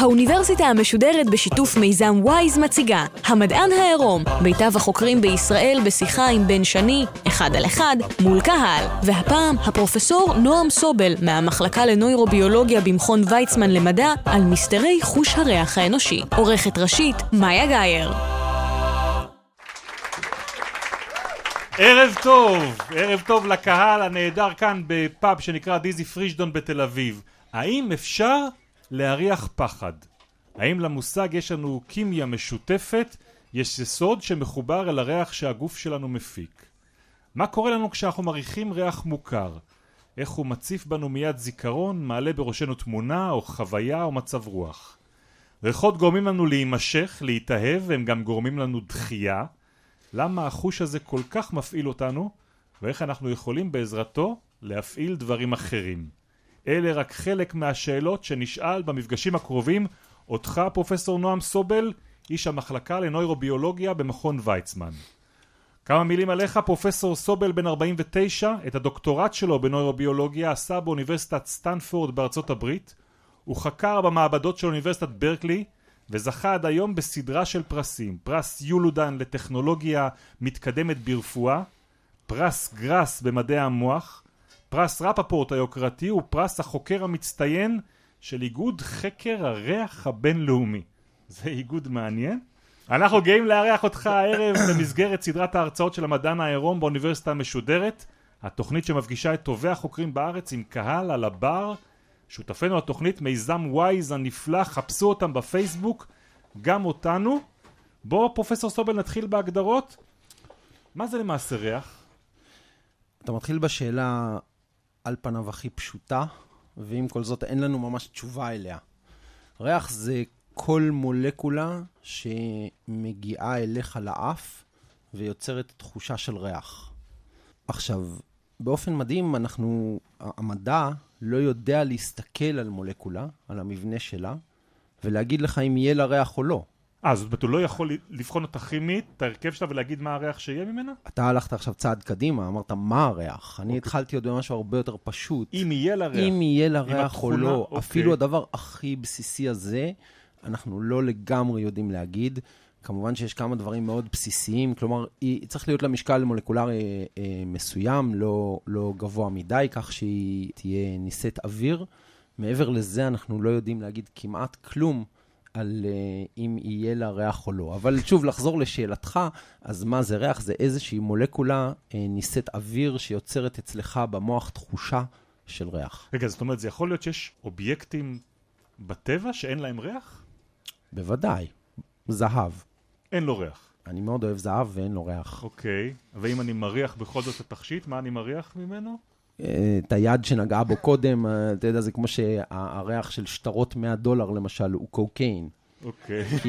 האוניברסיטה המשודרת בשיתוף מיזם וויז מציגה המדען העירום, מיטב החוקרים בישראל בשיחה עם בן שני, אחד על אחד, מול קהל. והפעם הפרופסור נועם סובל מהמחלקה לנוירוביולוגיה במכון ויצמן למדע על מסתרי חוש הריח האנושי. עורכת ראשית, מאיה גאייר. ערב טוב, ערב טוב לקהל הנהדר כאן בפאב שנקרא דיזי פרישדון בתל אביב. האם אפשר להריח פחד? האם למושג יש לנו קימיה משותפת? יש יסוד שמחובר אל הריח שהגוף שלנו מפיק. מה קורה לנו כשאנחנו מריחים ריח מוכר? איך הוא מציף בנו מיד זיכרון, מעלה בראשנו תמונה או חוויה או מצב רוח. ריחות גורמים לנו להימשך, להתאהב, והם גם גורמים לנו דחייה. למה החוש הזה כל כך מפעיל אותנו, ואיך אנחנו יכולים בעזרתו להפעיל דברים אחרים. אלה רק חלק מהשאלות שנשאל במפגשים הקרובים. אותך פרופסור נועם סובל, איש המחלקה לנוירוביולוגיה במכון ויצמן. כמה מילים עליך, פרופסור סובל בן 49, את הדוקטורט שלו בנוירוביולוגיה עשה באוניברסיטת סטנפורד בארצות הברית, הוא חקר במעבדות של אוניברסיטת ברקלי וזכה עד היום בסדרה של פרסים, פרס יולודן לטכנולוגיה מתקדמת ברפואה, פרס גראס במדעי המוח, פרס רפפורט היוקרתי הוא פרס החוקר המצטיין של איגוד חקר הריח הבינלאומי. זה איגוד מעניין. אנחנו גאים לארח אותך הערב במסגרת סדרת ההרצאות של המדען העירום באוניברסיטה המשודרת, התוכנית שמפגישה את טובי החוקרים בארץ עם קהל על הבר. שותפינו לתוכנית מיזם וויז הנפלא, חפשו אותם בפייסבוק, גם אותנו. בוא פרופסור סובל נתחיל בהגדרות. מה זה למעשה ריח? אתה מתחיל בשאלה על פניו הכי פשוטה, ועם כל זאת אין לנו ממש תשובה אליה. ריח זה כל מולקולה שמגיעה אליך לאף ויוצרת תחושה של ריח. עכשיו, באופן מדהים, אנחנו, המדע לא יודע להסתכל על מולקולה, על המבנה שלה, ולהגיד לך אם יהיה לה ריח או לא. אה, זאת אומרת, הוא לא יכול לבחון אותה כימית, את ההרכב שלה, ולהגיד מה הריח שיהיה ממנה? אתה הלכת עכשיו צעד קדימה, אמרת מה הריח. אני התחלתי עוד במשהו הרבה יותר פשוט. אם יהיה לה ריח. אם יהיה לה ריח או לא. אוקיי. אפילו הדבר הכי בסיסי הזה, אנחנו לא לגמרי יודעים להגיד. כמובן שיש כמה דברים מאוד בסיסיים, כלומר, היא צריך להיות לה משקל מולקולרי אה, מסוים, לא, לא גבוה מדי, כך שהיא תהיה נישאת אוויר. מעבר לזה, אנחנו לא יודעים להגיד כמעט כלום על אה, אם יהיה לה ריח או לא. אבל שוב, לחזור לשאלתך, אז מה זה ריח? זה איזושהי מולקולה אה, נישאת אוויר שיוצרת אצלך במוח תחושה של ריח. רגע, זאת אומרת, זה יכול להיות שיש אובייקטים בטבע שאין להם ריח? בוודאי. זהב. אין לו ריח. אני מאוד אוהב זהב ואין לו ריח. אוקיי, ואם אני מריח בכל זאת את התכשיט, מה אני מריח ממנו? אה, את היד שנגעה בו קודם, אה, אתה יודע, זה כמו שהריח של שטרות 100 דולר, למשל, הוא קוקיין. אוקיי. כי,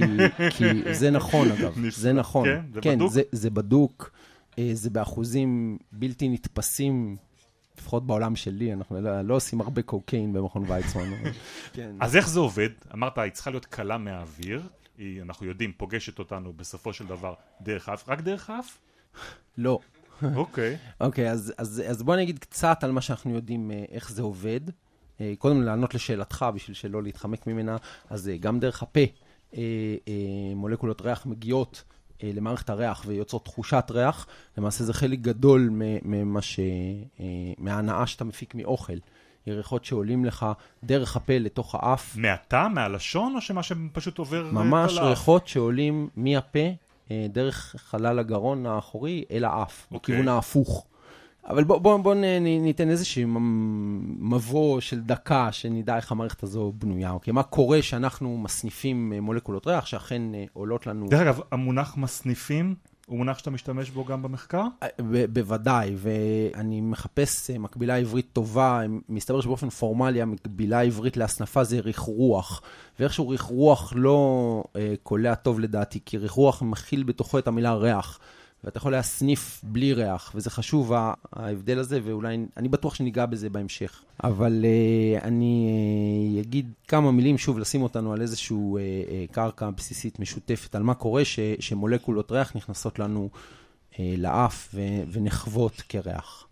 כי זה נכון, אגב. זה נכון. כן? זה כן, בדוק? זה, זה בדוק. אה, זה באחוזים בלתי נתפסים, לפחות בעולם שלי, אנחנו לא, לא עושים הרבה קוקיין במכון ויצמן. אבל- כן. אז איך זה עובד? אמרת, היא צריכה להיות קלה מהאוויר. היא, אנחנו יודעים, פוגשת אותנו בסופו של דבר דרך האף. רק דרך האף? לא. אוקיי. אוקיי, אז, אז, אז בוא נגיד קצת על מה שאנחנו יודעים, אה, איך זה עובד. אה, קודם לענות לשאלתך, בשביל שלא להתחמק ממנה, אז אה, גם דרך הפה מולקולות ריח מגיעות למערכת הריח ויוצרות תחושת ריח. למעשה זה חלק גדול ממה ש... אה, מההנאה שאתה מפיק מאוכל. ירחות שעולים לך דרך הפה לתוך האף, מהטעם, מהלשון, או שמה שפשוט עובר... ממש? ריחות שעולים מהפה דרך חלל הגרון האחורי אל האף, אוקיי. בכיוון ההפוך. אבל בוא, בוא, בוא ניתן איזשהו מבוא של דקה, שנדע איך המערכת הזו בנויה. אוקיי? מה קורה שאנחנו מסניפים אה, מולקולות ריח, שאכן אה, עולות לנו... דרך אגב, המונח מסניפים הוא מונח שאתה משתמש בו גם במחקר? אה, ב- בוודאי, ואני מחפש אה, מקבילה עברית טובה, מסתבר שבאופן פורמלי המקבילה העברית להסנפה זה ריח ואיכשהו ריח לא אה, קולע טוב לדעתי, כי ריח מכיל בתוכו את המילה ריח, ואתה יכול להסניף בלי ריח, וזה חשוב ההבדל הזה, ואולי, אני בטוח שניגע בזה בהמשך. אבל uh, אני uh, אגיד כמה מילים, שוב, לשים אותנו על איזושהי uh, uh, קרקע בסיסית משותפת, על מה קורה ש, שמולקולות ריח נכנסות לנו uh, לאף ו, ונחוות כריח.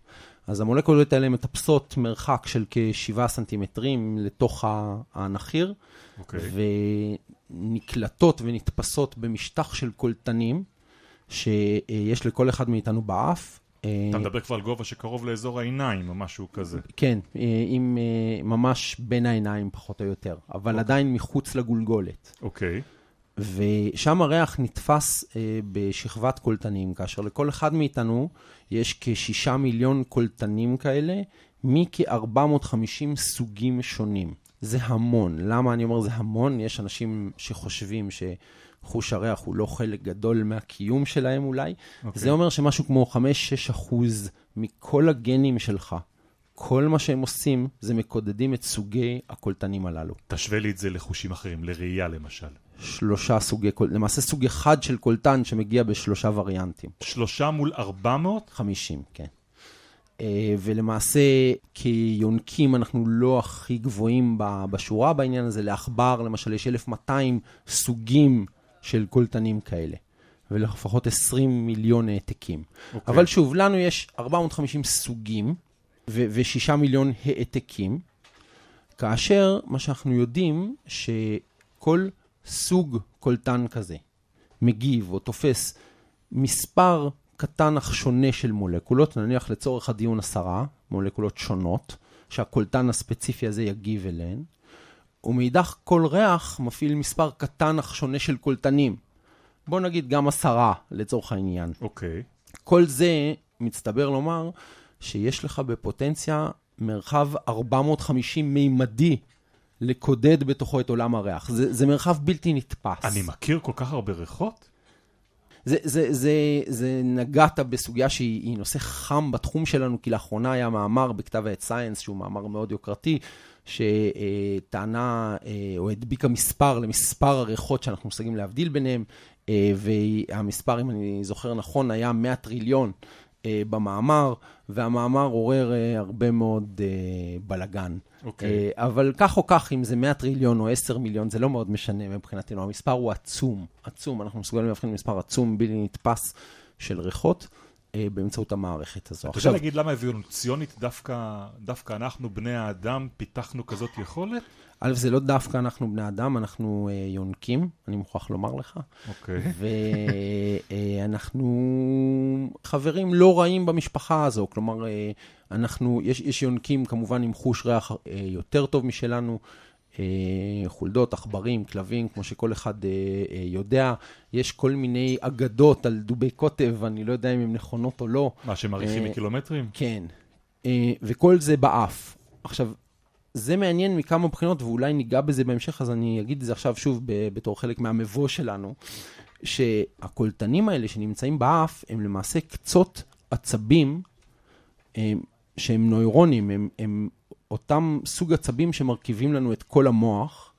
אז המולקולות האלה מטפסות מרחק של כ-7 סנטימטרים לתוך הנחיר, okay. אוקיי. ונקלטות ונתפסות במשטח של קולטנים. שיש לכל אחד מאיתנו באף. אתה מדבר כבר על גובה שקרוב לאזור העיניים או משהו כזה. כן, עם ממש בין העיניים פחות או יותר, אבל okay. אוקיי. עדיין מחוץ לגולגולת. אוקיי. Okay. ושם הריח נתפס אה, בשכבת קולטנים, כאשר לכל אחד מאיתנו יש כשישה מיליון קולטנים כאלה, מכ-450 סוגים שונים. זה המון. למה אני אומר זה המון? יש אנשים שחושבים ש... חוש הריח הוא לא חלק גדול מהקיום שלהם אולי. Okay. אוקיי. זה אומר שמשהו כמו 5-6 אחוז מכל הגנים שלך, כל מה שהם עושים זה מקודדים את סוגי הקולטנים הללו. תשווה לי את זה לחושים אחרים, לראייה למשל. שלושה סוגי למעשה סוג אחד של קולטן שמגיע בשלושה וריאנטים. שלושה מול 400? 50, כן. אה, ולמעשה כיונקים אנחנו לא הכי גבוהים בשורה בעניין הזה. לעכבר למשל יש 1,200 סוגים של קולטנים כאלה, ולפחות 20 מיליון העתקים. Okay. אוקיי. אבל שוב, לנו יש 450 סוגים ו-6 מיליון העתקים, כאשר מה שאנחנו יודעים, שכל סוג קולטן כזה מגיב או תופס מספר קטן אך שונה של מולקולות, נניח לצורך הדיון עשרה מולקולות שונות, שהקולטן הספציפי הזה יגיב אליהן, ומאידך כל ריח מפעיל מספר קטן אך שונה של קולטנים. בוא נגיד גם עשרה לצורך העניין. אוקיי. Okay. כל זה מצטבר לומר שיש לך בפוטנציה מרחב 450 מימדי לקודד בתוכו את עולם הריח. זה, זה מרחב בלתי נתפס. אני מכיר כל כך הרבה ריחות? זה, זה, זה, זה נגעת בסוגיה שהיא נושא חם בתחום שלנו, כי לאחרונה היה מאמר בכתב העת סייאנס, שהוא מאמר מאוד יוקרתי, שטענה אה, או הדביקה מספר למספר הריחות שאנחנו מסוגלים להבדיל ביניהם, אה, והמספר, אם אני זוכר נכון, היה 100 טריליון. אה, במאמר, והמאמר עורר הרבה מאוד בלגן. Okay. אוקיי. אבל כך או כך, אם זה 100 טריליון או 10 מיליון, זה לא מאוד משנה מבחינתנו. המספר הוא עצום, עצום. אנחנו מסוגלים להבחין מספר עצום, בלתי נתפס של ריחות. אה, באמצעות המערכת הזו. אתה יכול להגיד למה אבולוציונית דווקא, דווקא אנחנו, בני האדם, פיתחנו כזאת יכולת? א', זה לא דווקא אנחנו בני אדם, אנחנו אה, יונקים, אני מוכרח לומר לך. אוקיי. ואנחנו אה, חברים לא רעים במשפחה הזו, כלומר, אה, אנחנו, יש, יש יונקים כמובן עם חוש ריח אה, יותר טוב משלנו. אה, חולדות, עכברים, כלבים, כמו שכל אחד אה, אה, יודע. יש כל מיני אגדות על דובי קוטב, אני לא יודע אם הן נכונות או לא. מה, שמעריכים מקילומטרים? כן. וכל זה באף. עכשיו, זה מעניין מכמה בחינות, ואולי ניגע בזה בהמשך, אז אני אגיד את זה עכשיו שוב בתור חלק מהמבוא שלנו, שהקולטנים האלה שנמצאים באף, הם למעשה קצות עצבים שהם נוירונים, הם, הם אותם סוג עצבים שמרכיבים לנו את כל המוח,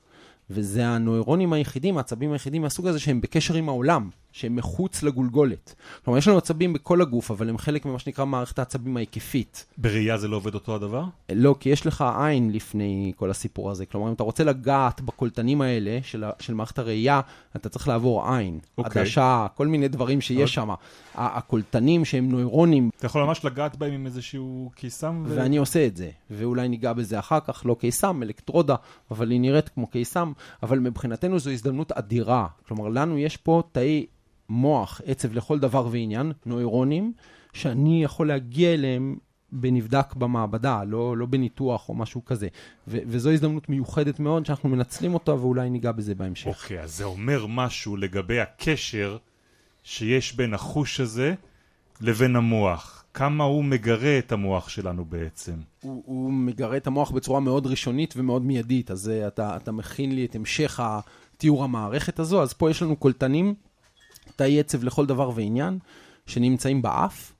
וזה הנוירונים היחידים, העצבים היחידים מהסוג הזה שהם בקשר עם העולם. שהם מחוץ לגולגולת. כלומר, יש לנו עצבים בכל הגוף, אבל הם חלק ממה שנקרא מערכת העצבים ההיקפית. בראייה זה לא עובד אותו הדבר? לא, כי יש לך עין לפני כל הסיפור הזה. כלומר, אם אתה רוצה לגעת בקולטנים האלה של, של מערכת הראייה, אתה צריך לעבור עין, okay. אוקיי. עדשה, כל מיני דברים שיש okay. שם. הקולטנים שהם נוירונים... אתה יכול ממש לגעת בהם עם איזשהו קיסם? ו... ואני עושה את זה, ואולי ניגע בזה אחר כך, לא קיסם, אלקטרודה, אבל היא נראית כמו קיסם, אבל מבחינתנו זו הזדמנות אדירה. כלומר, לנו יש פה תאי... מוח, עצב לכל דבר ועניין, נוירונים, שאני יכול להגיע אליהם בנבדק במעבדה, לא, לא בניתוח או משהו כזה. ו- וזו הזדמנות מיוחדת מאוד שאנחנו מנצלים אותה, ואולי ניגע בזה בהמשך. אוקיי, okay, אז זה אומר משהו לגבי הקשר שיש בין החוש הזה לבין המוח. כמה הוא מגרה את המוח שלנו בעצם? הוא, הוא מגרה את המוח בצורה מאוד ראשונית ומאוד מיידית, אז uh, אתה, אתה מכין לי את המשך תיאור המערכת הזו, אז פה יש לנו קולטנים תאי עצב לכל דבר ועניין, שנמצאים באף,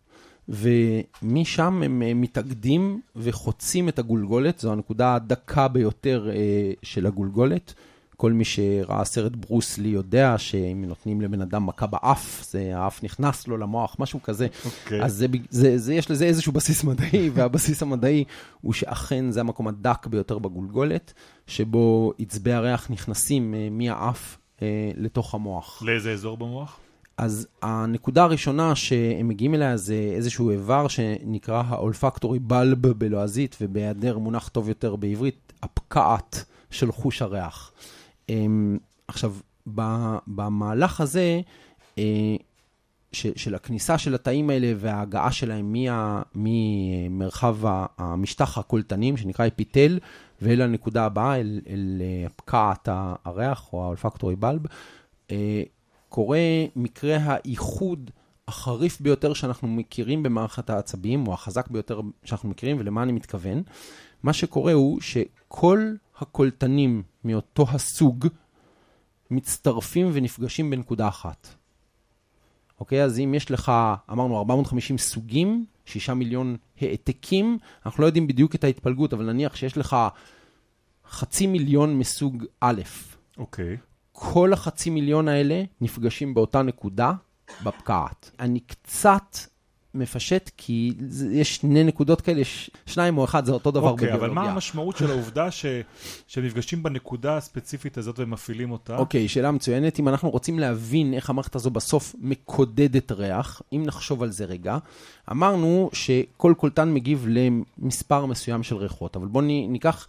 ומשם הם אה, מתאגדים וחוצים את הגולגולת, זו הנקודה הדקה ביותר אה, של הגולגולת. כל מי שראה סרט ברוסלי יודע שאם נותנים לבן אדם מכה באף, זה, האף נכנס לו למוח, משהו כזה. אוקיי. אז זה, זה, זה, יש לזה איזשהו בסיס מדעי, והבסיס המדעי הוא שאכן זה המקום הדק ביותר בגולגולת, שבו עצבי הריח נכנסים אה, מהאף לתוך המוח. לאיזה אזור במוח? אז הנקודה הראשונה שהם מגיעים אליה זה איזשהו איבר שנקרא האולפקטורי בלב בלועזית, ובהיעדר מונח טוב יותר בעברית, הפקעת של חוש הריח. אמ, עכשיו, במהלך הזה, אה, ש- של הכניסה של התאים האלה וההגעה שלהם מה- ממרחב המשטח הקולטנים, שנקרא אפיטל, ואל הנקודה הבאה, אל, אל אה, פקעת הריח או האולפקטורי בלב, אה, קורה מקרה האיחוד החריף ביותר שאנחנו מכירים במערכת העצבים, או החזק ביותר שאנחנו מכירים, ולמה אני מתכוון? מה שקורה הוא שכל הקולטנים מאותו הסוג מצטרפים ונפגשים בנקודה אחת. אוקיי? אז אם יש לך, אמרנו, 450 סוגים, 6 מיליון העתקים, אנחנו לא יודעים בדיוק את ההתפלגות, אבל נניח שיש לך חצי מיליון מסוג א', אוקיי. כל החצי מיליון האלה נפגשים באותה נקודה, בפקעת. אני קצת מפשט, כי יש שני נקודות כאלה, יש שניים או אחד, זה אותו דבר אוקיי, אבל בביולוגיה. מה המשמעות של העובדה ש- שהם נפגשים בנקודה הספציפית הזאת ומפעילים אותה? אוקיי, שאלה מצוינת. אם אנחנו רוצים להבין איך המערכת הזו בסוף מקודדת ריח, אם נחשוב על זה רגע, אמרנו שכל קולטן מגיב למספר מסוים של ריחות, אבל בואו ניקח,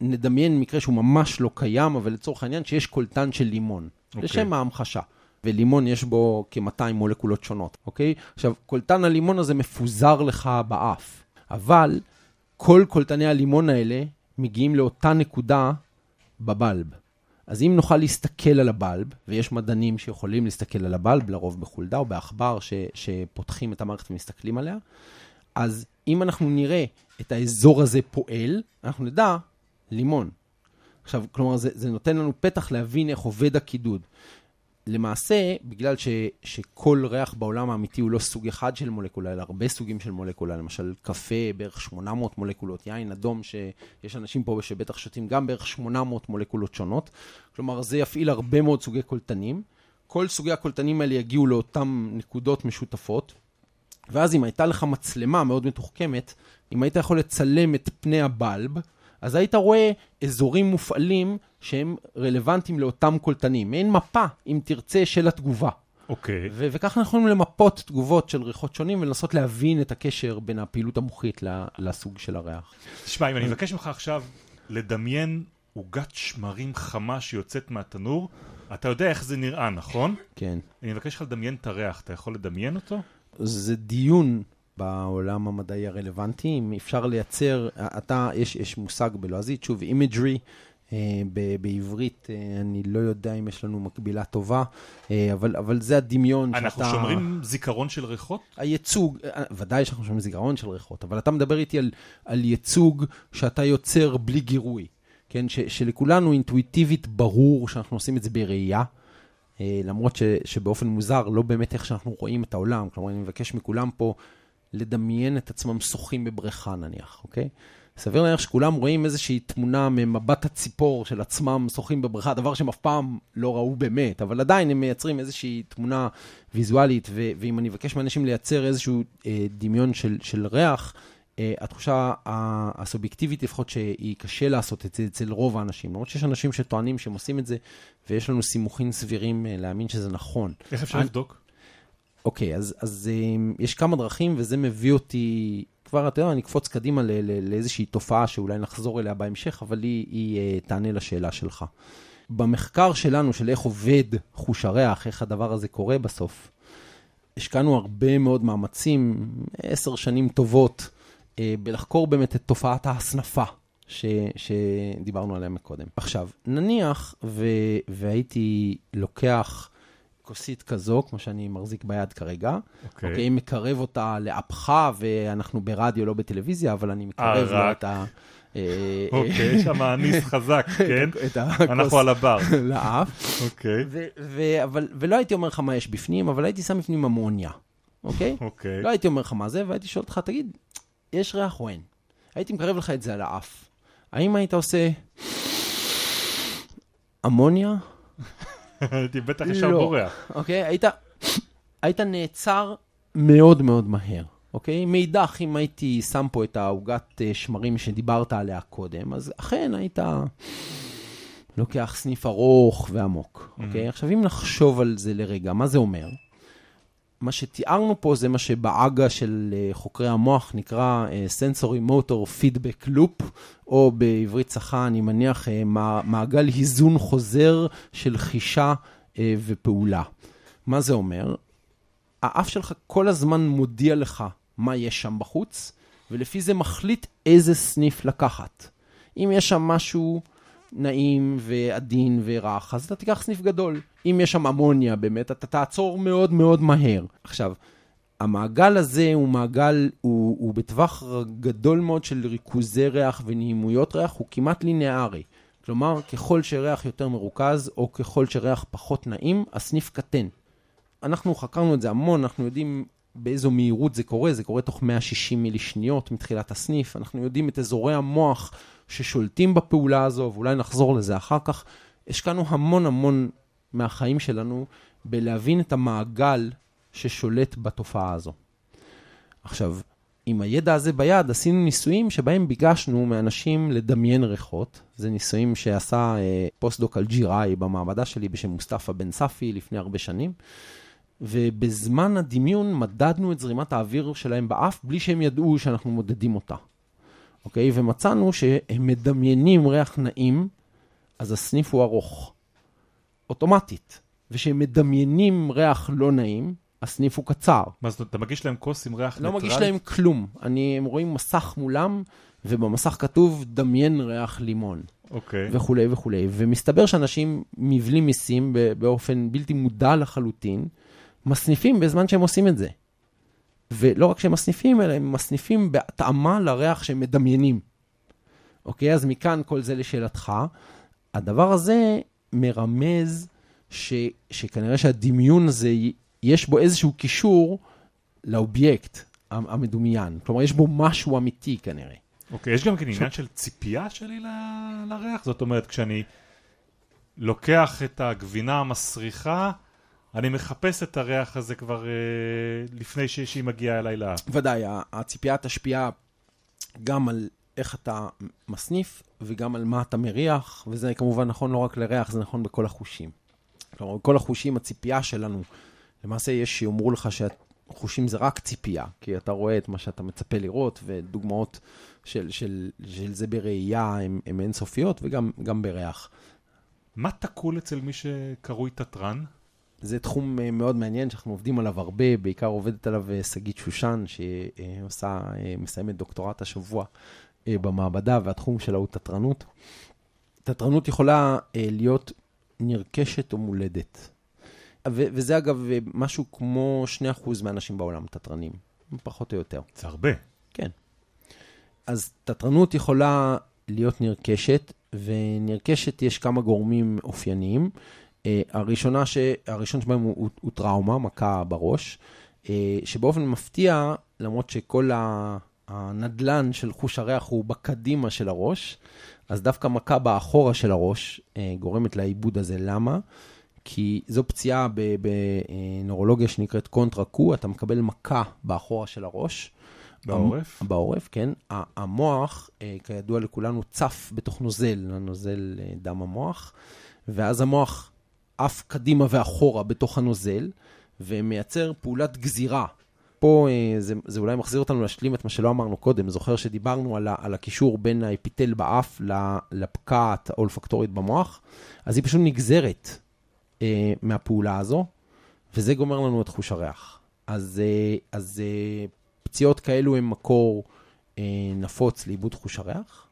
נדמיין מקרה שהוא ממש לא קיים, אבל לצורך העניין שיש קולטן של לימון, אוקיי. לשם ההמחשה. ולימון יש בו כ-200 מולקולות שונות, אוקיי? עכשיו, קולטן הלימון הזה מפוזר לך באף, אבל כל קולטני הלימון האלה מגיעים לאותה נקודה בבלב. אז אם נוכל להסתכל על הבלב, ויש מדענים שיכולים להסתכל על הבלב, לרוב בחולדה או בעכבר, שפותחים את המערכת ומסתכלים עליה, אז אם אנחנו נראה את האזור הזה פועל, אנחנו נדע לימון. עכשיו, כלומר, זה, זה נותן לנו פתח להבין איך עובד הקידוד. למעשה, בגלל ש, שכל ריח בעולם האמיתי הוא לא סוג אחד של מולקולה, אלא הרבה סוגים של מולקולה, למשל קפה, בערך 800 מולקולות, יין אדום, שיש אנשים פה שבטח שותים גם בערך 800 מולקולות שונות. כלומר, זה יפעיל הרבה מאוד סוגי קולטנים. כל סוגי הקולטנים האלה יגיעו לאותן נקודות משותפות, ואז אם הייתה לך מצלמה מאוד מתוחכמת, אם היית יכול לצלם את פני הבלב, אז היית רואה אזורים מופעלים שהם רלוונטיים לאותם קולטנים. מעין מפה, אם תרצה, של התגובה. אוקיי. ו- וכך אנחנו יכולים למפות תגובות של ריחות שונים ולנסות להבין את הקשר בין הפעילות המוחית ל- לסוג של הריח. תשמע, אם אני מבקש ממך עכשיו לדמיין עוגת שמרים חמה שיוצאת מהתנור, אתה יודע איך זה נראה, נכון? כן. אני מבקש לך לדמיין את הריח, אתה יכול לדמיין אותו? זה דיון בעולם המדעי הרלוונטי, אם אפשר לייצר, אתה, יש, יש מושג בלועזית, שוב, imagery, בעברית, אה, אני לא יודע אם יש לנו מקבילה טובה, אה, אבל, אבל זה הדמיון אנחנו שאתה... שומרים זיכרון של ריחות? הייצוג, אה, ודאי שאנחנו שומרים זיכרון של ריחות, אבל אתה מדבר איתי על, על ייצוג שאתה יוצר בלי גירוי, כן? ש, שלכולנו אינטואיטיבית ברור שאנחנו עושים את זה בראייה, אה, למרות ש, שבאופן מוזר, לא באמת איך שאנחנו רואים את העולם. כלומר, אני מבקש מכולם פה לדמיין את עצמם שוחים בבריכה נניח, אוקיי? סביר להניח שכולם רואים איזושהי תמונה ממבט הציפור של עצמם שוחים בבריכה, דבר שהם אף פעם לא ראו באמת, אבל עדיין הם מייצרים איזושהי תמונה ויזואלית, ו- ואם אני אבקש מאנשים לייצר איזשהו אה, דמיון של, של ריח, אה, התחושה הסובייקטיבית לפחות שהיא קשה לעשות את זה אצל רוב האנשים, למרות שיש אנשים שטוענים שהם עושים את זה, ויש לנו סימוכים סבירים אה, להאמין שזה נכון. איך אפשר אני- לבדוק? אוקיי, אז, אז um, יש כמה דרכים, וזה מביא אותי, כבר, אתה יודע, אני אקפוץ קדימה לאיזושהי תופעה שאולי נחזור אליה בהמשך, אבל היא, היא uh, תענה לשאלה שלך. במחקר שלנו, של איך עובד חוש הריח, איך הדבר הזה קורה בסוף, השקענו הרבה מאוד מאמצים, עשר שנים טובות, uh, בלחקור באמת את תופעת ההסנפה. ש, שדיברנו עליה מקודם. עכשיו, נניח ו, והייתי לוקח כוסית כזו, כמו שאני מחזיק ביד כרגע, אוקיי. אוקיי, מקרב אותה לאפך, ואנחנו ברדיו, לא בטלוויזיה, אבל אני מקרב אה, לו רק. את ה... אה, אוקיי, יש שם ניס חזק, כן? אנחנו על הבר. לאף, אוקיי, ולא הייתי אומר לך מה יש בפנים, אבל הייתי שם בפנים אמוניה, אוקיי? אוקיי. לא הייתי אומר לך מה זה, והייתי שואל אותך, תגיד, יש ריח או אין? הייתי מקרב לך את זה על האף. האם היית עושה... אמוניה, הייתי בטח ישר לא. בורח. אוקיי? היית, היית נעצר מאוד מאוד מהר, אוקיי? מאידך, אם הייתי שם פה את העוגת אה, שמרים שדיברת עליה קודם, אז אכן היית לוקח סניף ארוך ועמוק, אוקיי? עכשיו, אם נחשוב על זה לרגע, מה זה אומר? מה שתיארנו פה זה מה שבעגה של אה, חוקרי המוח נקרא אה, Sensory Motor Feedback Loop, או בעברית צחה, אני מניח, אה, מע- מעגל היזון חוזר של חישה ופעולה. מה זה אומר? האף שלך כל הזמן מודיע לך מה יש שם בחוץ, ולפי זה מחליט איזה סניף לקחת. אם יש שם משהו נעים ועדין ורך, אז אתה תיקח סניף גדול. אם יש שם אמוניה באמת, אתה תעצור מאוד מאוד מהר. עכשיו, המעגל הזה הוא מעגל, הוא, הוא בטווח גדול מאוד של ריכוזי ריח ונעימויות ריח, הוא כמעט לינארי. כלומר, ככל שריח יותר מרוכז, או ככל שריח פחות נעים, הסניף קטן. אנחנו חקרנו את זה המון, אנחנו יודעים באיזו מהירות זה קורה, זה קורה תוך 160 מילי שניות מתחילת הסניף, אנחנו יודעים את אזורי המוח ששולטים בפעולה הזו, ואולי נחזור לזה אחר כך. השקענו המון המון מהחיים שלנו בלהבין את המעגל ששולט בתופעה הזו. עכשיו, עם הידע הזה ביד, עשינו ניסויים שבהם ביקשנו מאנשים לדמיין ריחות. זה ניסויים שעשה אה, פוסט-דוק אלג'יראי במעבדה שלי בשם מוסטפא בן ספי לפני הרבה שנים. ובזמן הדמיון מדדנו את זרימת האוויר שלהם באף בלי שהם ידעו שאנחנו מודדים אותה. אוקיי? ומצאנו שהם מדמיינים ריח נעים, אז הסניף הוא ארוך. אוטומטית. וכשהם מדמיינים ריח לא נעים, הסניף הוא קצר. מה זאת אומרת, אתה מגיש להם כוס עם ריח לא ניטרל? מגיש להם כלום. אני, הם רואים מסך מולם, ובמסך כתוב דמיין ריח לימון, אוקיי. וכולי וכולי. ומסתבר שאנשים מבלים מיסים באופן בלתי מודע לחלוטין, מסניפים בזמן שהם עושים את זה. ולא רק שהם מסניפים, אלא הם מסניפים בהתאמה לריח שהם מדמיינים. אוקיי? אז מכאן כל זה לשאלתך. הדבר הזה מרמז ש, שכנראה שהדמיון הזה, יש בו איזשהו קישור לאובייקט המדומיין. כלומר, יש בו משהו אמיתי כנראה. אוקיי, יש גם כן עניין של ציפייה שלי ל- לריח? זאת אומרת, כשאני לוקח את הגבינה המסריחה, אני מחפש את הריח הזה כבר אה, לפני שהיא מגיעה אליי לאף. ודאי, הציפייה תשפיע גם על איך אתה מסניף וגם על מה אתה מריח, וזה כמובן נכון לא רק לריח, זה נכון בכל החושים. כלומר, בכל החושים, הציפייה שלנו, למעשה יש שיאמרו לך שהחושים זה רק ציפייה, כי אתה רואה את מה שאתה מצפה לראות, ודוגמאות של, של, של זה בראייה הן אינסופיות, וגם גם בריח. מה תקול אצל מי שקרוי תתרן? זה תחום אה, מאוד מעניין שאנחנו עובדים עליו הרבה, בעיקר עובדת עליו אה, שגית שושן, שעושה, אה, מסיימת דוקטורט השבוע במעבדה, והתחום שלה הוא תתרנות. תתרנות יכולה להיות נרכשת או מולדת. ו- וזה אגב משהו כמו 2% מהאנשים בעולם תתרנים, פחות או יותר. זה הרבה. כן. אז תתרנות יכולה להיות נרכשת, ונרכשת יש כמה גורמים אופייניים. Uh, הראשונה ש... הראשון שבהם הוא, הוא, הוא טראומה, מכה בראש, uh, שבאופן מפתיע, למרות שכל ה... הנדלן של חוש הריח הוא בקדימה של הראש, אז דווקא מכה באחורה של הראש uh, גורמת לעיבוד הזה. למה? כי זו פציעה בנורולוגיה שנקראת קונטרה קו, אתה מקבל מכה באחורה של הראש. בעורף? בעורף, כן. המוח, אה, כידוע לכולנו, צף בתוך נוזל, הנוזל אה, דם המוח, ואז המוח עף קדימה ואחורה בתוך הנוזל, ומייצר פעולת גזירה. פה אה, זה, זה אולי מחזיר אותנו להשלים את מה שלא אמרנו קודם. זוכר שדיברנו על, ה, על הקישור בין האפיטל באף לפקעת האולפקטורית במוח? אז היא פשוט נגזרת אה, מהפעולה הזו, וזה גומר לנו את חוש הריח. אז, אה, אז אה, פציעות כאלו הם מקור אה, נפוץ לאיבוד חוש הריח.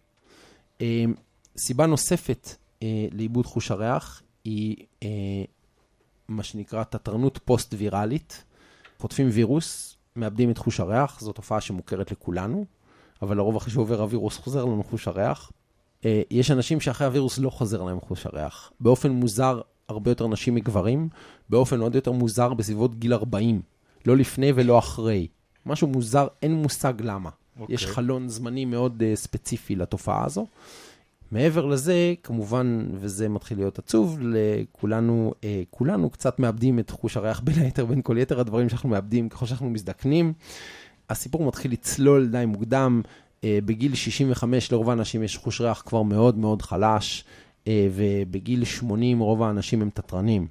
אה, סיבה נוספת אה, לאיבוד חוש הריח היא אה, מה שנקרא תתרנות פוסט-ויראלית. חוטפים וירוס, מאבדים את חוש הריח, זו תופעה שמוכרת לכולנו, אבל לרוב אחרי שעובר הווירוס חוזר לנו חוש הריח. אה, יש אנשים שאחרי הווירוס לא חוזר להם חוש הריח. באופן מוזר, הרבה יותר נשים מגברים, באופן עוד יותר מוזר בסביבות גיל 40. לא לפני ולא אחרי. משהו מוזר, אין מושג למה. אוקיי. יש חלון זמני מאוד uh, ספציפי לתופעה הזו. מעבר לזה, כמובן, וזה מתחיל להיות עצוב, לכולנו, אה, כולנו קצת מאבדים את חוש הריח בין היתר, בין כל יתר הדברים שאנחנו מאבדים ככל שאנחנו מזדקנים. הסיפור מתחיל לצלול די מוקדם. אה, בגיל 65 לרוב האנשים יש חוש ריח כבר מאוד מאוד חלש, אה, ובגיל 80 רוב האנשים הם תתרנים.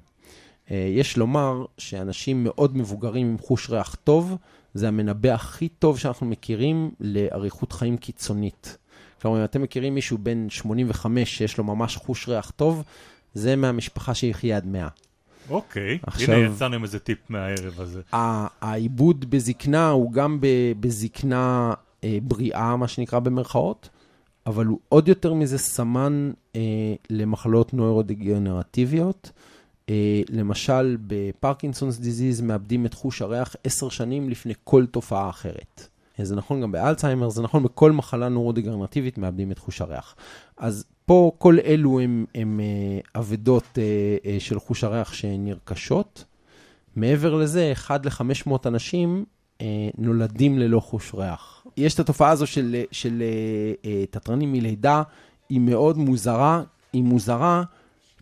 אה, יש לומר שאנשים מאוד מבוגרים עם חוש ריח טוב, זה המנבא הכי טוב שאנחנו מכירים לאריכות חיים קיצונית. כלומר, אם אתם מכירים מישהו בן 85 שיש לו ממש חוש ריח טוב, זה מהמשפחה שיחיה עד 100. אוקיי, עכשיו, הנה יצאנו עם איזה טיפ מהערב הזה. העיבוד בזקנה הוא גם בזקנה אה, בריאה, מה שנקרא במרכאות, אבל הוא עוד יותר מזה סמן אה, למחלות נוירודגנרטיביות. אה, למשל, בפרקינסונס דיזיז מאבדים את חוש הריח עשר שנים לפני כל תופעה אחרת. זה נכון גם באלצהיימר, זה נכון בכל מחלה נורודגרנטיבית מאבדים את חוש הריח. אז פה כל אלו הם, הם אה, אבדות אה, אה, של חוש הריח שנרכשות. מעבר לזה, 1 ל-500 אנשים אה, נולדים ללא חוש ריח. יש את התופעה הזו של, של אה, אה, תתרנים מלידה, היא מאוד מוזרה, היא מוזרה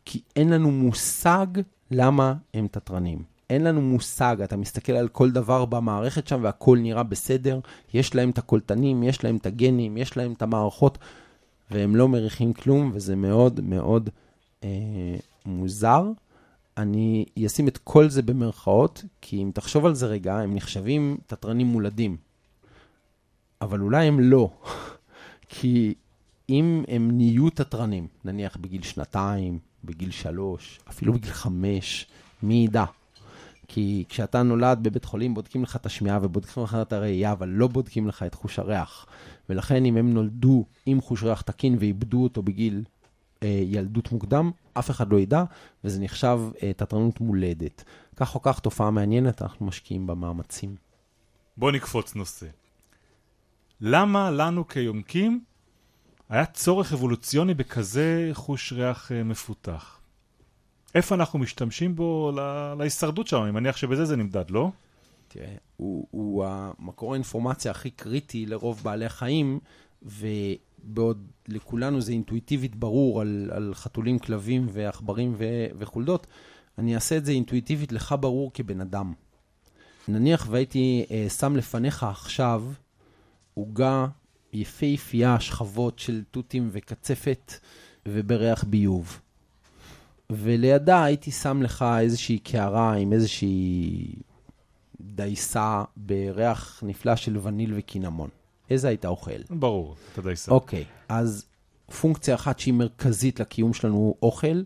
כי אין לנו מושג למה הם תתרנים. אין לנו מושג, אתה מסתכל על כל דבר במערכת שם והכל נראה בסדר, יש להם את הקולטנים, יש להם את הגנים, יש להם את המערכות, והם לא מריחים כלום, וזה מאוד מאוד אה, מוזר. אני אשים את כל זה במרכאות, כי אם תחשוב על זה רגע, הם נחשבים תתרנים מולדים. אבל אולי הם לא. כי אם הם נהיו תתרנים, נניח בגיל שנתיים, בגיל שלוש, אפילו בגיל חמש, מי ידע? כי כשאתה נולד בבית חולים, בודקים לך את השמיעה ובודקים לך את הראייה, אבל לא בודקים לך את חוש הריח. ולכן אם הם נולדו עם חוש ריח תקין ואיבדו אותו בגיל אה, ילדות מוקדם, אף אחד לא ידע, וזה נחשב אה, תתרנות מולדת. כך או כך, תופעה מעניינת, אנחנו משקיעים במאמצים. בוא נקפוץ נושא. למה לנו כיונקים היה צורך אבולוציוני בכזה חוש ריח אה, מפותח? איפה אנחנו משתמשים בו לה, להישרדות שלנו? אני מניח שבזה זה נמדד, לא? תראה, הוא, הוא המקור האינפורמציה הכי קריטי לרוב בעלי החיים, ובעוד לכולנו זה אינטואיטיבית ברור על, על חתולים, כלבים ועכברים וחולדות, אני אעשה את זה אינטואיטיבית לך ברור כבן אדם. נניח והייתי אה, שם לפניך עכשיו עוגה יפהפייה, שכבות של תותים וקצפת ובריח ביוב. ולידה הייתי שם לך איזושהי קערה עם איזושהי דייסה בריח נפלא של וניל וקינמון. איזה היית אוכל? ברור, את הדייסה. אוקיי, אז פונקציה אחת שהיא מרכזית לקיום שלנו הוא אוכל.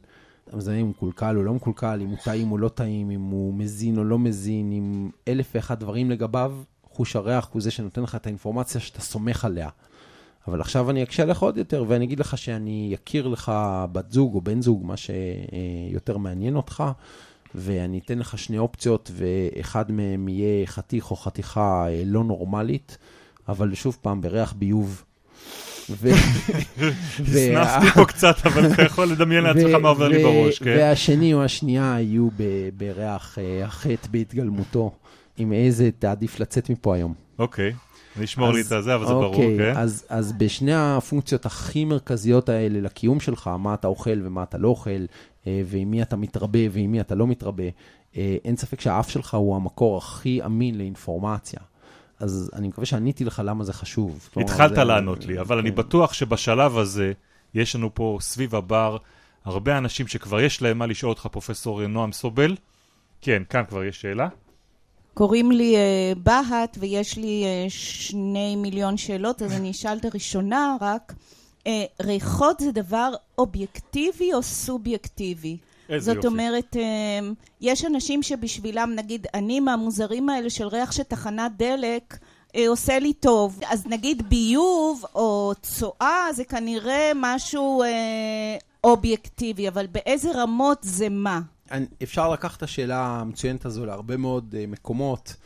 אז אם הוא מקולקל או לא מקולקל, אם הוא טעים או לא טעים, אם הוא מזין או לא מזין, עם אלף ואחד דברים לגביו, חוש הריח הוא זה שנותן לך את האינפורמציה שאתה סומך עליה. אבל עכשיו אני אקשה לך עוד יותר, ואני אגיד לך שאני אכיר לך בת זוג או בן זוג, מה שיותר מעניין אותך, ואני אתן לך שני אופציות, ואחד מהם יהיה חתיך או חתיכה אה, לא נורמלית, אבל שוב פעם, בריח ביוב. הסנסתי פה קצת, אבל אתה יכול לדמיין לעצמך מה עובר לי בראש, כן? והשני או השנייה יהיו בריח אה, החטא בהתגלמותו. עם איזה תעדיף לצאת מפה היום. אוקיי. אני אשמור לי את הזה, אבל זה ברור, אוקיי, כן? אז, בשני הפונקציות הכי מרכזיות האלה לקיום שלך, מה אתה אוכל ומה אתה לא אוכל, אה, ועם מי אתה מתרבה ועם מי אתה לא מתרבה, אה, אין ספק שהאף שלך הוא המקור הכי אמין לאינפורמציה. אז אני מקווה שעניתי לך למה זה חשוב. התחלת. לענות לי, אבל כן. אני בטוח שבשלב הזה, יש לנו פה סביב הבר הרבה אנשים שכבר יש להם מה לשאול אותך, פרופסור נועם סובל. כן, כאן כבר יש שאלה. קוראים לי uh, בהט ויש לי uh, שני מיליון שאלות, אז אני אשאל את הראשונה רק. Uh, ריחות זה דבר אובייקטיבי או סובייקטיבי? איזה זאת יופי. אומרת, יש אנשים שבשבילם, נגיד, אני מהמוזרים האלה של ריח של תחנת דלק, עושה לי טוב. אז נגיד ביוב או צואה זה כנראה משהו uh, אובייקטיבי, אבל באיזה רמות זה מה? אפשר לקחת את השאלה המצוינת הזו להרבה מאוד uh, מקומות.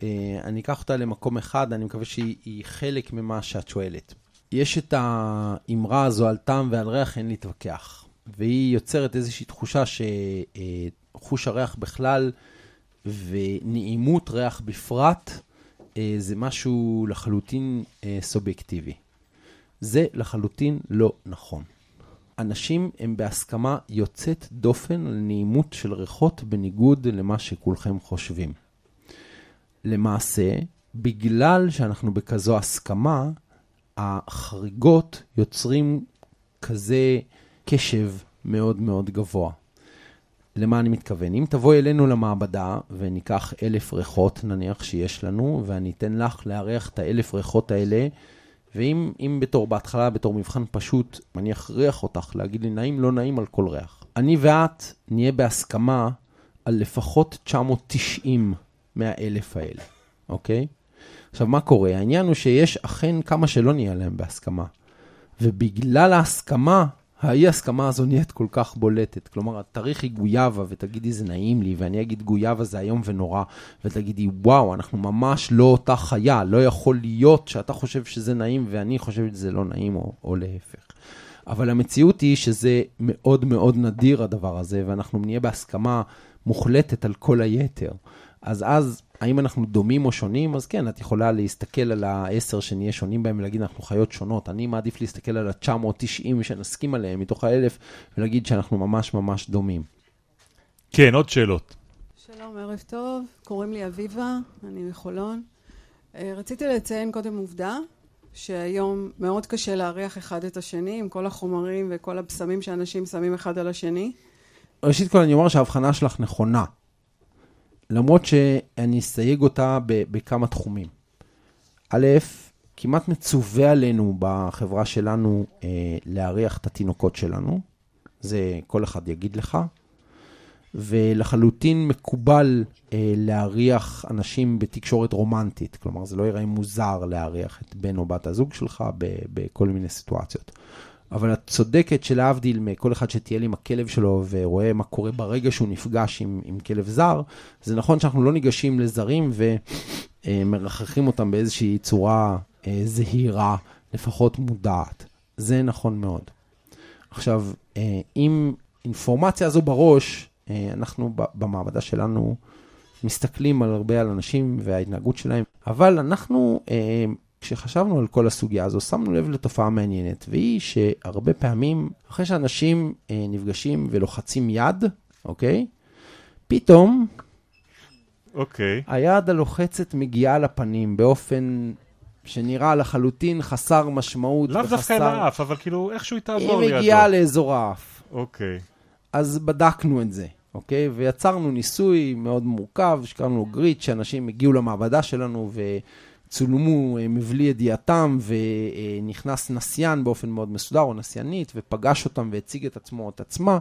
Uh, אני אקח אותה למקום אחד, אני מקווה שהיא חלק ממה שאת שואלת. יש את האמרה הזו על טעם ועל ריח, אין להתווכח. והיא יוצרת איזושהי תחושה שחוש uh, הריח בכלל ונעימות ריח בפרט זה משהו לחלוטין סובייקטיבי. זה לחלוטין לא נכון. אנשים הם בהסכמה יוצאת דופן על נעימות של ריחות בניגוד למה שכולכם חושבים. למעשה, בגלל שאנחנו בכזו הסכמה, החריגות יוצרים כזה קשב מאוד מאוד גבוה. למה אני מתכוון? אם תבואי אלינו למעבדה וניקח אלף ריחות, נניח שיש לנו, ואני אתן לך לארח את האלף ריחות האלה, ואם בתור, בהתחלה, בתור מבחן פשוט, אני אכריח אותך להגיד לי נעים, לא נעים על כל ריח. אני ואת נהיה בהסכמה על לפחות 990 מהאלף האלה, אוקיי? עכשיו, מה קורה? העניין הוא שיש אכן כמה שלא נהיה להם בהסכמה. ובגלל ההסכמה, האי הסכמה הזו נהיית כל כך בולטת. כלומר, את תריכי גויאבה ותגידי זה נעים לי, ואני אגיד גויאבה זה איום ונורא, ותגידי וואו, אנחנו ממש לא אותה חיה, לא יכול להיות שאתה חושב שזה נעים ואני חושב שזה לא נעים, או, או להפך. אבל המציאות היא שזה מאוד מאוד נדיר הדבר הזה, ואנחנו נהיה בהסכמה מוחלטת על כל היתר. אז אז, האם אנחנו דומים או שונים? אז כן, את יכולה להסתכל על העשר שנהיה שונים בהם ולהגיד, אנחנו חיות שונות. אני מעדיף להסתכל על ה-990 שנסכים עליהם מתוך האלף, ולהגיד שאנחנו ממש ממש דומים. כן, עוד שאלות. שלום, ערב טוב. קוראים לי אביבה, אני מחולון. אה, רציתי לציין קודם עובדה, שהיום מאוד קשה להריח אחד את השני עם כל החומרים וכל הבשמים שאנשים שמים אחד על השני. ראשית כל אני אומר שההבחנה שלך נכונה. למרות שאני אסייג אותה בכמה תחומים. א', כמעט מצווה עלינו בחברה שלנו אה, להריח את התינוקות שלנו, זה כל אחד יגיד לך, ולחלוטין מקובל אה, להריח אנשים בתקשורת רומנטית, כלומר זה לא יראה מוזר להריח את בן או בת הזוג שלך בכל מיני סיטואציות. אבל את צודקת שלהבדיל מכל אחד שטייל עם הכלב שלו ורואה מה קורה ברגע שהוא נפגש עם, עם כלב זר, זה נכון שאנחנו לא ניגשים לזרים ומרחכים אותם באיזושהי צורה אה, זהירה, לפחות מודעת. זה נכון מאוד. עכשיו, אה, עם אינפורמציה הזו בראש, אה, אנחנו במעבדה שלנו מסתכלים על הרבה על אנשים וההתנהגות שלהם, אבל אנחנו כשחשבנו על כל הסוגיה הזו, שמנו לב לתופעה מעניינת, והיא שהרבה פעמים, אחרי שאנשים אה, נפגשים ולוחצים יד, אוקיי? פתאום, אוקיי. היד הלוחצת מגיעה לפנים באופן שנראה לחלוטין חסר משמעות. לאו דווקא אל האף, אבל כאילו איכשהו היא תעבור לידו. היא מגיעה לאזור האף. אוקיי. אז בדקנו את זה, אוקיי? ויצרנו ניסוי מאוד מורכב, שקראנו לו גריט, שאנשים הגיעו למעבדה שלנו ו... צולמו אה, מבלי ידיעתם, ונכנס נסיין באופן מאוד מסודר, או נסיינית, ופגש אותם והציג את עצמו או את עצמה,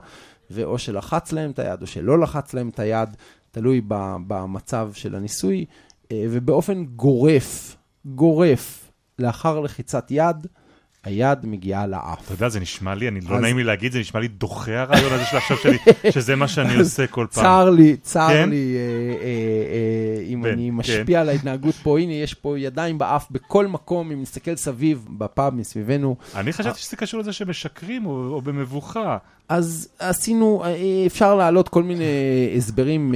ואו שלחץ להם את היד או שלא לחץ להם את היד, תלוי במצב של הניסוי, אה, ובאופן גורף, גורף, לאחר לחיצת יד, היד מגיעה לאף. אתה יודע, זה נשמע לי, אני לא נעים לי להגיד, זה נשמע לי דוחה הרעיון הזה של עכשיו שלי, שזה מה שאני עושה כל פעם. צר לי, צר כן? לי, אה, אה, אה, אם אני משפיע על ההתנהגות פה, הנה, יש פה ידיים באף בכל מקום, אם נסתכל סביב, בפאב מסביבנו. אני חשבתי שזה קשור לזה שמשקרים או במבוכה. אז עשינו, אפשר להעלות כל מיני הסברים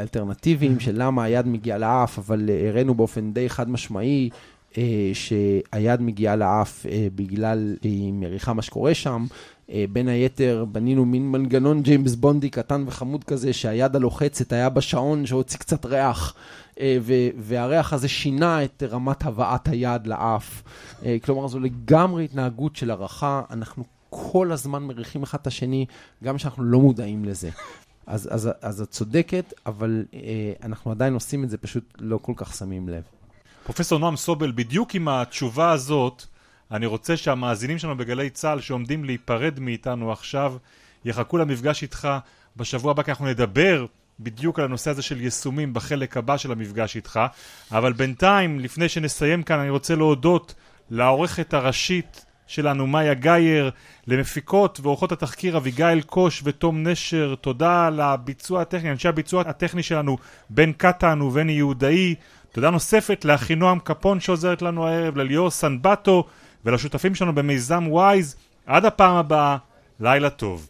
אלטרנטיביים של למה היד מגיעה לאף, אבל הראינו באופן די חד משמעי. אה, שהיד מגיעה לאף אה, בגלל היא מריחה מה שקורה שם. אה, בין היתר, בנינו מין מנגנון ג'יימס בונדי קטן וחמוד כזה, שהיד הלוחצת היה בשעון שהוציא קצת ריח, והריח הזה שינה את רמת הבאת היד לאף. כלומר, זו לגמרי התנהגות של הערכה, אנחנו כל הזמן מריחים אחד את השני, גם כשאנחנו לא מודעים לזה. אז, אז, אז את צודקת, אבל אנחנו עדיין עושים את זה, פשוט לא כל כך שמים לב. פרופסור נועם סובל, בדיוק עם התשובה הזאת, אני רוצה שהמאזינים שלנו בגלי צה"ל שעומדים להיפרד מאיתנו עכשיו, יחכו למפגש איתך בשבוע הבא, כי אנחנו נדבר בדיוק על הנושא הזה של יישומים בחלק הבא של המפגש איתך. אבל בינתיים, לפני שנסיים כאן, אני רוצה להודות לעורכת הראשית שלנו, מאיה גייר, למפיקות ועורכות התחקיר אביגיל קוש ותום נשר, תודה על הביצוע הטכני, אנשי הביצוע הטכני שלנו, בן קטן ובני יהודאי. תודה נוספת לאחינועם קפון שעוזרת לנו הערב, לליאור סנבטו ולשותפים שלנו במיזם וויז. עד הפעם הבאה, לילה טוב.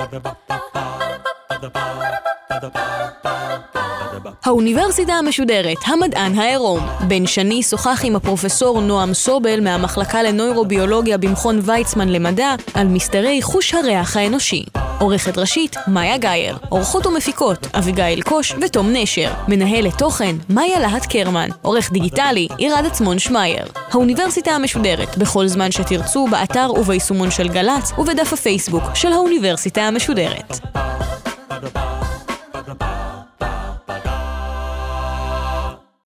Ba-da-ba-ba-ba האוניברסיטה המשודרת, המדען העירום. בן שני שוחח עם הפרופסור נועם סובל מהמחלקה לנוירוביולוגיה במכון ויצמן למדע על מסתרי חוש הריח האנושי. עורכת ראשית, מאיה גאייר. עורכות ומפיקות, אביגיל קוש ותום נשר. מנהלת תוכן, מאיה להט קרמן. עורך דיגיטלי, עירד עצמון שמייר. האוניברסיטה המשודרת, בכל זמן שתרצו, באתר וביישומון של גל"צ ובדף הפייסבוק של האוניברסיטה המשודרת.